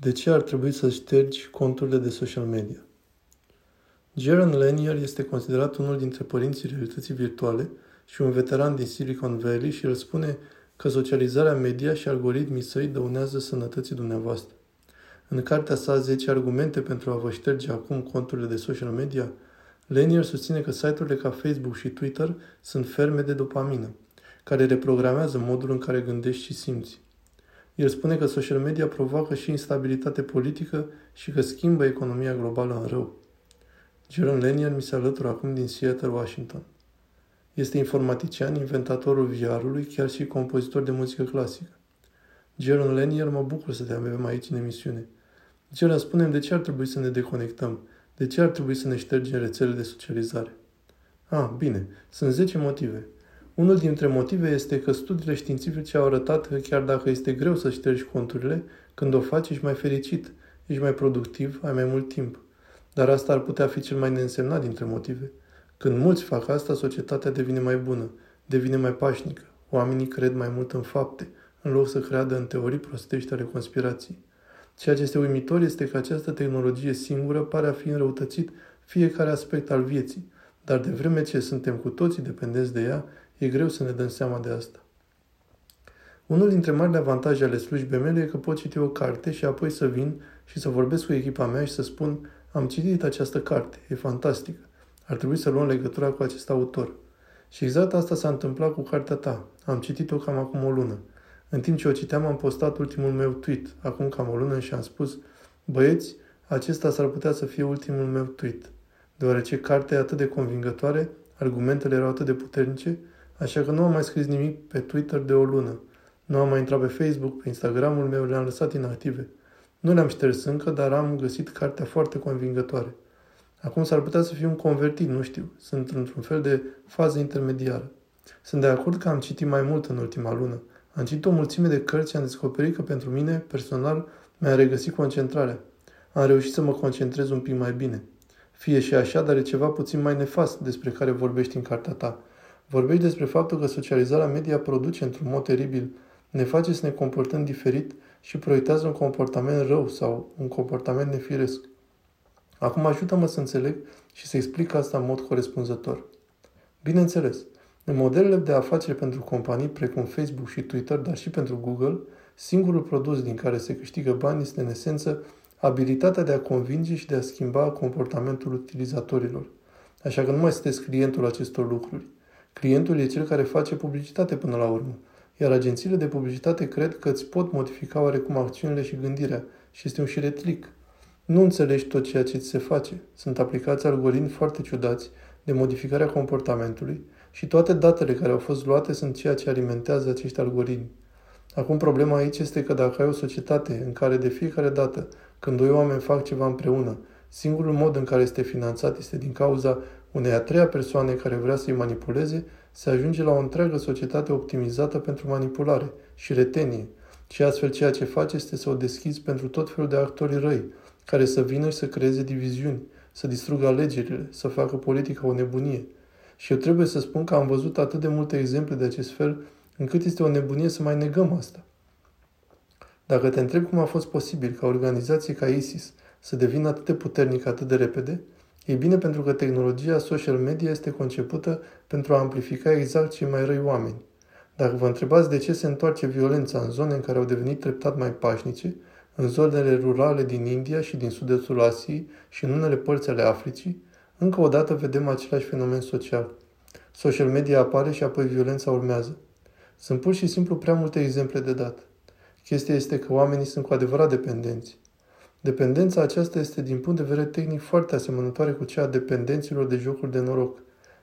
De ce ar trebui să ștergi conturile de social media? Jaron Lanier este considerat unul dintre părinții realității virtuale și un veteran din Silicon Valley și el spune că socializarea media și algoritmii săi dăunează sănătății dumneavoastră. În cartea sa 10 argumente pentru a vă șterge acum conturile de social media, Lanier susține că site-urile ca Facebook și Twitter sunt ferme de dopamină, care reprogramează modul în care gândești și simți. El spune că social media provoacă și instabilitate politică și că schimbă economia globală în rău. Jerome Lanier mi se alătură acum din Seattle, Washington. Este informatician, inventatorul VR-ului, chiar și compozitor de muzică clasică. Jerome Lanier, mă bucur să te avem aici în emisiune. Jerome, spunem de ce ar trebui să ne deconectăm, de ce ar trebui să ne ștergem rețelele de socializare. Ah, bine, sunt 10 motive. Unul dintre motive este că studiile științifice au arătat că chiar dacă este greu să ștergi conturile, când o faci ești mai fericit, ești mai productiv, ai mai mult timp. Dar asta ar putea fi cel mai neînsemnat dintre motive. Când mulți fac asta, societatea devine mai bună, devine mai pașnică. Oamenii cred mai mult în fapte, în loc să creadă în teorii prostești ale conspirației. Ceea ce este uimitor este că această tehnologie singură pare a fi înrăutățit fiecare aspect al vieții, dar de vreme ce suntem cu toții dependenți de ea, E greu să ne dăm seama de asta. Unul dintre marile avantaje ale slujbei mele e că pot citi o carte și apoi să vin și să vorbesc cu echipa mea și să spun am citit această carte, e fantastică. Ar trebui să luăm legătura cu acest autor. Și exact asta s-a întâmplat cu cartea ta. Am citit-o cam acum o lună. În timp ce o citeam, am postat ultimul meu tweet, acum cam o lună, și am spus, băieți, acesta s-ar putea să fie ultimul meu tweet. Deoarece cartea e atât de convingătoare, argumentele erau atât de puternice, Așa că nu am mai scris nimic pe Twitter de o lună. Nu am mai intrat pe Facebook, pe Instagramul meu, le-am lăsat inactive. Nu le-am șters încă, dar am găsit cartea foarte convingătoare. Acum s-ar putea să fiu un convertit, nu știu. Sunt într-un fel de fază intermediară. Sunt de acord că am citit mai mult în ultima lună. Am citit o mulțime de cărți și am descoperit că pentru mine, personal, mi-a regăsit concentrarea. Am reușit să mă concentrez un pic mai bine. Fie și așa, dar e ceva puțin mai nefast despre care vorbești în cartea ta. Vorbești despre faptul că socializarea media produce într-un mod teribil, ne face să ne comportăm diferit și proiectează un comportament rău sau un comportament nefiresc. Acum ajută-mă să înțeleg și să explic asta în mod corespunzător. Bineînțeles, în modelele de afaceri pentru companii precum Facebook și Twitter, dar și pentru Google, singurul produs din care se câștigă bani este în esență abilitatea de a convinge și de a schimba comportamentul utilizatorilor. Așa că nu mai sunteți clientul acestor lucruri. Clientul e cel care face publicitate până la urmă, iar agențiile de publicitate cred că îți pot modifica oarecum acțiunile și gândirea și este un șiretlic. Nu înțelegi tot ceea ce ți se face. Sunt aplicați algoritmi foarte ciudați de modificarea comportamentului și toate datele care au fost luate sunt ceea ce alimentează acești algoritmi. Acum problema aici este că dacă ai o societate în care de fiecare dată când doi oameni fac ceva împreună, singurul mod în care este finanțat este din cauza unei a treia persoane care vrea să-i manipuleze, se ajunge la o întreagă societate optimizată pentru manipulare și retenie. Și astfel ceea ce face este să o deschizi pentru tot felul de actori răi, care să vină și să creeze diviziuni, să distrugă alegerile, să facă politica o nebunie. Și eu trebuie să spun că am văzut atât de multe exemple de acest fel, încât este o nebunie să mai negăm asta. Dacă te întreb cum a fost posibil ca organizații ca ISIS să devină atât de puternică atât de repede, E bine pentru că tehnologia social media este concepută pentru a amplifica exact cei mai răi oameni. Dacă vă întrebați de ce se întoarce violența în zone în care au devenit treptat mai pașnice, în zonele rurale din India și din sud-estul Asiei și în unele părți ale Africii, încă o dată vedem același fenomen social. Social media apare și apoi violența urmează. Sunt pur și simplu prea multe exemple de dat. Chestia este că oamenii sunt cu adevărat dependenți. Dependența aceasta este din punct de vedere tehnic foarte asemănătoare cu cea a dependenților de jocuri de noroc.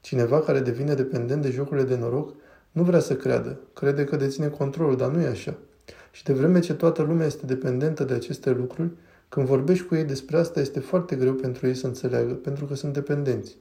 Cineva care devine dependent de jocurile de noroc nu vrea să creadă, crede că deține controlul, dar nu e așa. Și de vreme ce toată lumea este dependentă de aceste lucruri, când vorbești cu ei despre asta este foarte greu pentru ei să înțeleagă, pentru că sunt dependenți.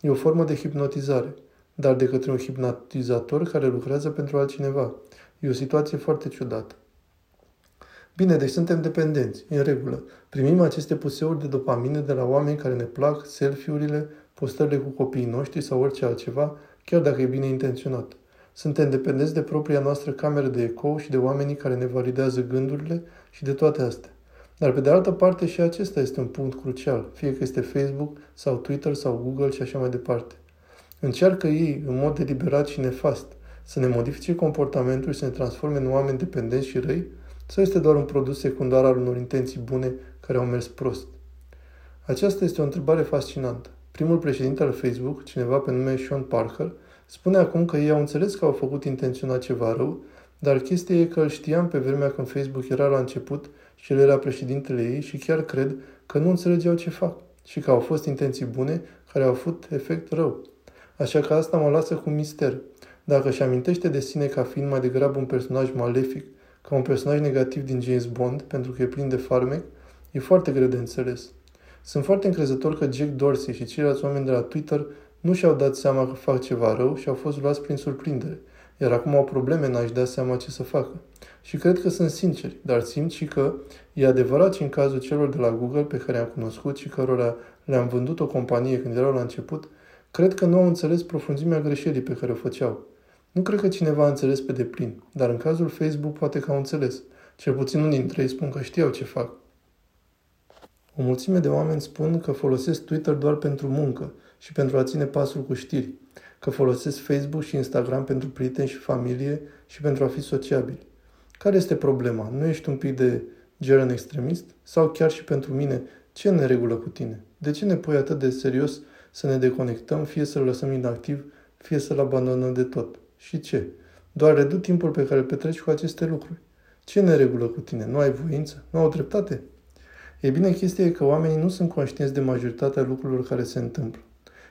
E o formă de hipnotizare, dar de către un hipnotizator care lucrează pentru altcineva. E o situație foarte ciudată. Bine, deci suntem dependenți, în regulă. Primim aceste puseuri de dopamină de la oameni care ne plac, selfie-urile, postările cu copiii noștri sau orice altceva, chiar dacă e bine intenționat. Suntem dependenți de propria noastră cameră de ecou și de oamenii care ne validează gândurile și de toate astea. Dar pe de altă parte și acesta este un punct crucial, fie că este Facebook sau Twitter sau Google și așa mai departe. Încearcă ei, în mod deliberat și nefast, să ne modifice comportamentul și să ne transforme în oameni dependenți și răi? Sau este doar un produs secundar al unor intenții bune care au mers prost? Aceasta este o întrebare fascinantă. Primul președinte al Facebook, cineva pe nume Sean Parker, spune acum că ei au înțeles că au făcut intenționat ceva rău, dar chestia e că îl știam pe vremea când Facebook era la început și el era președintele ei și chiar cred că nu înțelegeau ce fac și că au fost intenții bune care au avut efect rău. Așa că asta mă lasă cu mister. Dacă își amintește de sine ca fiind mai degrabă un personaj malefic, ca un personaj negativ din James Bond, pentru că e plin de farmec, e foarte greu de înțeles. Sunt foarte încrezător că Jack Dorsey și ceilalți oameni de la Twitter nu și-au dat seama că fac ceva rău și au fost luați prin surprindere, iar acum au probleme în a-și da seama ce să facă. Și cred că sunt sinceri, dar simt și că e adevărat și în cazul celor de la Google pe care am cunoscut și cărora le-am vândut o companie când erau la început, cred că nu au înțeles profunzimea greșelii pe care o făceau. Nu cred că cineva a înțeles pe deplin, dar în cazul Facebook poate că au înțeles. Cel puțin unii dintre ei spun că știau ce fac. O mulțime de oameni spun că folosesc Twitter doar pentru muncă și pentru a ține pasul cu știri, că folosesc Facebook și Instagram pentru prieteni și familie și pentru a fi sociabili. Care este problema? Nu ești un pic de gerăn extremist? Sau chiar și pentru mine, ce ne regulă cu tine? De ce ne pui atât de serios să ne deconectăm, fie să-l lăsăm inactiv, fie să-l abandonăm de tot? Și ce? Doar redu timpul pe care îl petreci cu aceste lucruri. Ce ne regulă cu tine? Nu ai voință? Nu au dreptate? E bine, chestia e că oamenii nu sunt conștienți de majoritatea lucrurilor care se întâmplă.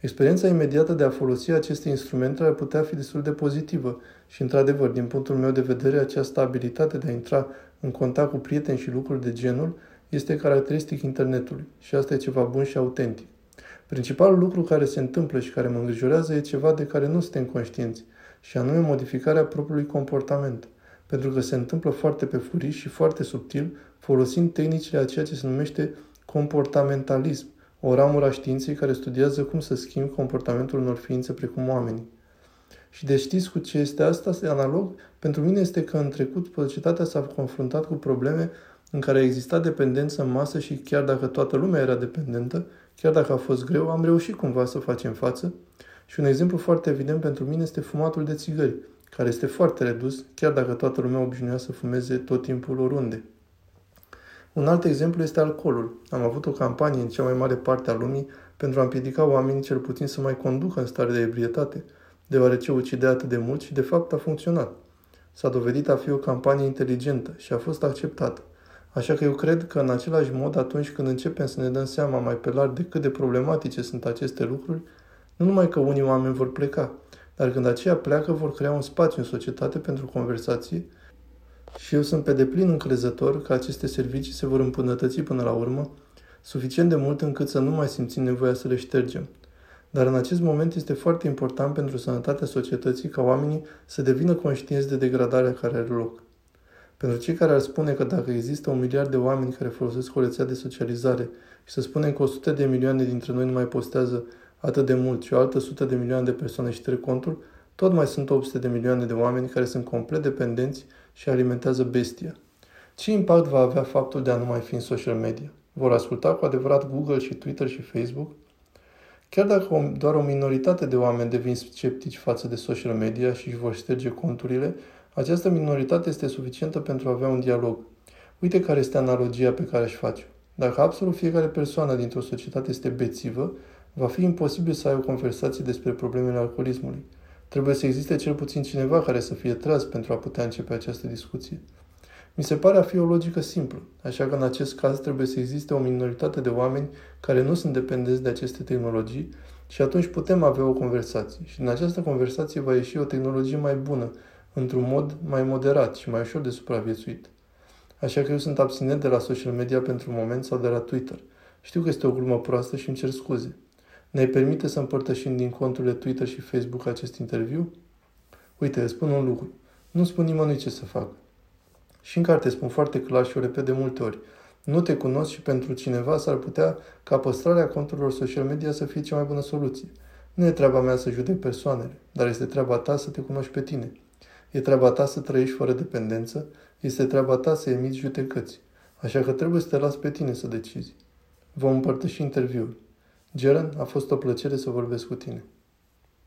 Experiența imediată de a folosi aceste instrumente ar putea fi destul de pozitivă și, într-adevăr, din punctul meu de vedere, această abilitate de a intra în contact cu prieteni și lucruri de genul este caracteristic internetului și asta e ceva bun și autentic. Principalul lucru care se întâmplă și care mă îngrijorează e ceva de care nu suntem conștienți, și anume modificarea propriului comportament, pentru că se întâmplă foarte pe furiș și foarte subtil, folosind tehnicile a ceea ce se numește comportamentalism, o ramură a științei care studiază cum să schimbi comportamentul unor ființe precum oamenii. Și de știți cu ce este asta? Analog, pentru mine este că în trecut societatea s-a confruntat cu probleme în care a existat dependență în masă și chiar dacă toată lumea era dependentă, chiar dacă a fost greu, am reușit cumva să facem față. Și un exemplu foarte evident pentru mine este fumatul de țigări, care este foarte redus, chiar dacă toată lumea obișnuia să fumeze tot timpul oriunde. Un alt exemplu este alcoolul. Am avut o campanie în cea mai mare parte a lumii pentru a împiedica oamenii cel puțin să mai conducă în stare de ebrietate, deoarece ucidea atât de mult și de fapt a funcționat. S-a dovedit a fi o campanie inteligentă și a fost acceptată. Așa că eu cred că în același mod atunci când începem să ne dăm seama mai pe larg de cât de problematice sunt aceste lucruri, nu numai că unii oameni vor pleca, dar când aceia pleacă vor crea un spațiu în societate pentru conversație și eu sunt pe deplin încrezător că aceste servicii se vor îmbunătăți până la urmă, suficient de mult încât să nu mai simțim nevoia să le ștergem. Dar în acest moment este foarte important pentru sănătatea societății ca oamenii să devină conștienți de degradarea care are loc. Pentru cei care ar spune că dacă există un miliard de oameni care folosesc o rețea de socializare și să spunem că 100 de milioane dintre noi nu mai postează atât de mult și o altă sută de milioane de persoane șterg contul, tot mai sunt 800 de milioane de oameni care sunt complet dependenți și alimentează bestia. Ce impact va avea faptul de a nu mai fi în social media? Vor asculta cu adevărat Google și Twitter și Facebook? Chiar dacă doar o minoritate de oameni devin sceptici față de social media și își vor șterge conturile, această minoritate este suficientă pentru a avea un dialog. Uite care este analogia pe care aș face Dacă absolut fiecare persoană dintr-o societate este bețivă, va fi imposibil să ai o conversație despre problemele alcoolismului. Trebuie să existe cel puțin cineva care să fie tras pentru a putea începe această discuție. Mi se pare a fi o logică simplă, așa că în acest caz trebuie să existe o minoritate de oameni care nu sunt dependenți de aceste tehnologii și atunci putem avea o conversație. Și în această conversație va ieși o tehnologie mai bună, într-un mod mai moderat și mai ușor de supraviețuit. Așa că eu sunt abstinent de la social media pentru un moment sau de la Twitter. Știu că este o glumă proastă și îmi cer scuze. Ne permite să împărtășim din conturile Twitter și Facebook acest interviu? Uite, îți spun un lucru. Nu spun nimănui ce să fac. Și în carte spun foarte clar și o repet de multe ori. Nu te cunosc și pentru cineva s-ar putea ca păstrarea conturilor social media să fie cea mai bună soluție. Nu e treaba mea să judec persoanele, dar este treaba ta să te cunoști pe tine. E treaba ta să trăiești fără dependență, este treaba ta să emiți judecăți. Așa că trebuie să te las pe tine să decizi. Vom împărtăși interviul. Jaren, a fost o plăcere să vorbesc cu tine.